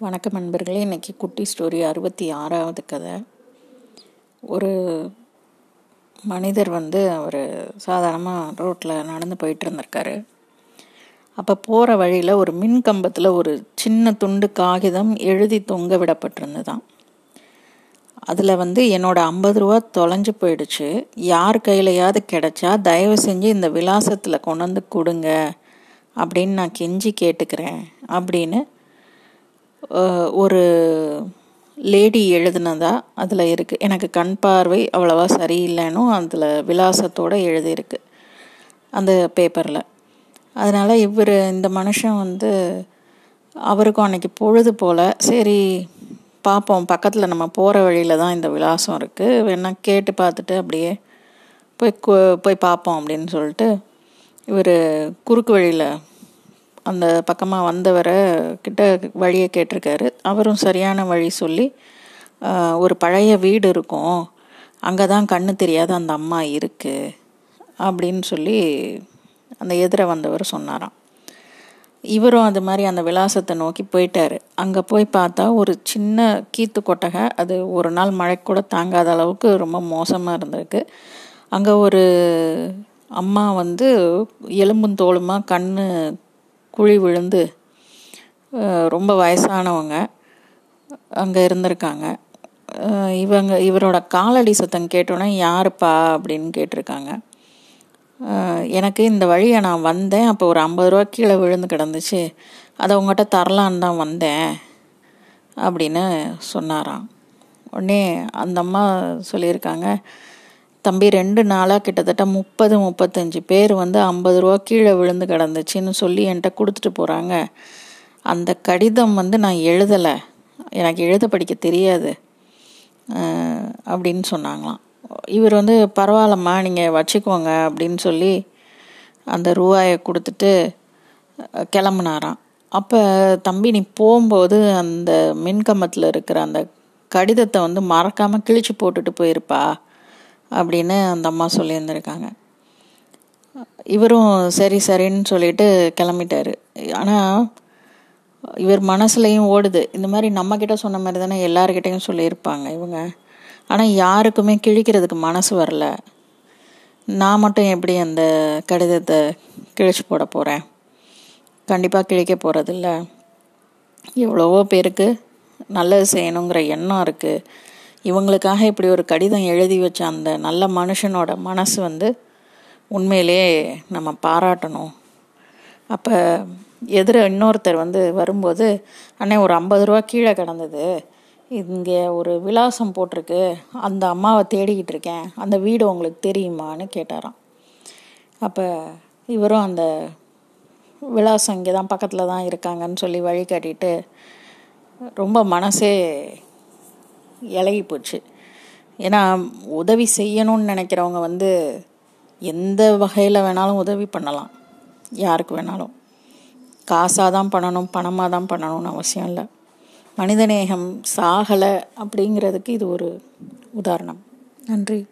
வணக்கம் நண்பர்களே. இன்றைக்கி குட்டி ஸ்டோரி அறுபத்தி ஆறாவது கதை. ஒரு மனிதர் வந்து அவர் சாதாரணமாக ரோட்டில் நடந்து போயிட்டு இருந்திருக்காரு. அப்போ போகிற வழியில் ஒரு மின் கம்பத்தில் ஒரு சின்ன துண்டு காகிதம் எழுதி தொங்க விடப்பட்டிருந்துதான் அதில் வந்து என்னோட ஐம்பது ரூபா தொலைஞ்சு போயிடுச்சு. யார் கையிலையாவது கிடைச்சா தயவு செஞ்சு இந்த விலாசத்தில் கொண்டு வந்து கொடுங்க. அப்படின்னு நான் கெஞ்சி கேட்டுக்கிறேன். அப்படின்னு ஒரு லேடி எழுதுனதா அதில் இருக்குது எனக்கு கண் பார்வை அவ்வளோவா சரியில்லைன்னும் அதில் விலாசத்தோடு எழுதியிருக்கு. அந்த பேப்பரில் அதனால் இவர் இந்த மனுஷன் வந்து அவருக்கும் அன்றைக்கி பொழுது போல் சரி பார்ப்போம் பக்கத்தில் நம்ம போகிற வழியில் தான் இந்த விலாசம் இருக்குது வேணால் கேட்டு பார்த்துட்டு அப்படியே போய் போய் பார்ப்போம் அப்படின்னு சொல்லிட்டு இவர் குறுக்கு வழியில் அந்த பக்கமாக வந்தவரை கிட்ட வழியை கேட்டிருக்காரு. அவரும் சரியான வழி சொல்லி ஒரு பழைய வீடு இருக்கும். அங்கே தான் கண்ணு தெரியாத அந்த அம்மா இருக்குது அப்படின்னு சொல்லி அந்த எதிர வந்தவர் சொன்னாராம். இவரும் அது மாதிரி அந்த விலாசத்தை நோக்கி போயிட்டாரு. அங்கே போய் பார்த்தா ஒரு சின்ன கீத்து கொட்டகை அது ஒரு நாள் மழை கூட தாங்காத அளவுக்கு ரொம்ப மோசமாக இருந்திருக்கு. அங்கே ஒரு அம்மா வந்து எலும்பும் தோளுமாக கண் குழி விழுந்து ரொம்ப வயசானவங்க அங்கே இருந்திருக்காங்க. இவங்க இவரோட காலடி சத்தம் கேட்டோன்னே யாருப்பா? அப்படின்னு கேட்டிருக்காங்க. எனக்கு இந்த வழியை நான் வந்தேன். அப்போ ஒரு ஐம்பது ரூபா கீழே விழுந்து கிடந்துச்சு. அதை உங்கள்கிட்ட தரலான்னு தான் வந்தேன் அப்படின்னு சொன்னாராம். உடனே அந்த அம்மா சொல்லியிருக்காங்க தம்பி ரெண்டு நாளாக கிட்டத்தட்ட முப்பது முப்பத்தஞ்சு பேர் வந்து ஐம்பது ரூபா கீழே விழுந்து கிடந்துச்சின்னு சொல்லி என்கிட்ட கொடுத்துட்டு போகிறாங்க அந்த கடிதம் வந்து நான் எழுதலை. எனக்கு எழுத படிக்க தெரியாது. அப்படின்னு சொன்னாங்களாம். இவர் வந்து பரவாயில்லம்மா நீங்கள் வச்சுக்கோங்க அப்படின்னு சொல்லி அந்த ரூபாயை கொடுத்துட்டு கிளம்புனாராம். அப்போ தம்பி நீ போகும்போது அந்த மின்கம்பத்தில் இருக்கிற அந்த கடிதத்தை வந்து மறக்காமல் கிழிச்சு போட்டுட்டு போயிருப்பா. அப்படின்னு அந்த அம்மா சொல்லியிருந்திருக்காங்க. இவரும் சரி சரின்னு சொல்லிட்டு கிளம்பிட்டாரு. ஆனால் இவர் மனசுலையும் ஓடுது. இந்த மாதிரி நம்மக்கிட்ட சொன்ன மாதிரி தானே எல்லாருக்கிட்டையும் சொல்லியிருப்பாங்க இவங்க. ஆனால் யாருக்குமே கிழிக்கிறதுக்கு மனசு வரல. நான் மட்டும் எப்படி அந்த கடிதத்தை கிழிச்சு போட போகிறேன் கண்டிப்பாக கிழிக்க போகிறதில்ல எவ்வளவோ பேருக்கு நல்லது செய்யணுங்கிற எண்ணம் இருக்குது இவங்களுக்காக இப்படி ஒரு கடிதம் எழுதி வச்ச அந்த நல்ல மனுஷனோட மனசு வந்து உண்மையிலே நம்ம பாராட்டணும். அப்போ எதிர இன்னொருத்தர் வந்து வரும்போது அண்ணே ஒரு ஐம்பது ரூபா கீழே கிடந்தது. இங்கே ஒரு விலாசம் போட்டிருக்கு. அந்த அம்மாவை தேடிக்கிட்டு இருக்கேன். அந்த வீடு உங்களுக்கு தெரியுமான்னு கேட்டாராம். அப்போ இவரும் அந்த விலாசம் இங்கே தான் பக்கத்தில் தான் இருக்காங்கன்னு சொல்லி வழி காட்டிட்டு ரொம்ப மனசே இலகி போச்சு. ஏன்னா உதவி செய்யணும்னு நினைக்கிறவங்க வந்து எந்த வகையில் வேணாலும் உதவி பண்ணலாம். யாருக்கு வேணாலும். காசாக தான் பண்ணணும் பணமாக தான் பண்ணணும்னு அவசியம் இல்லை. மனிதநேகம் சாகலை அப்படிங்கிறதுக்கு இது ஒரு உதாரணம். நன்றி.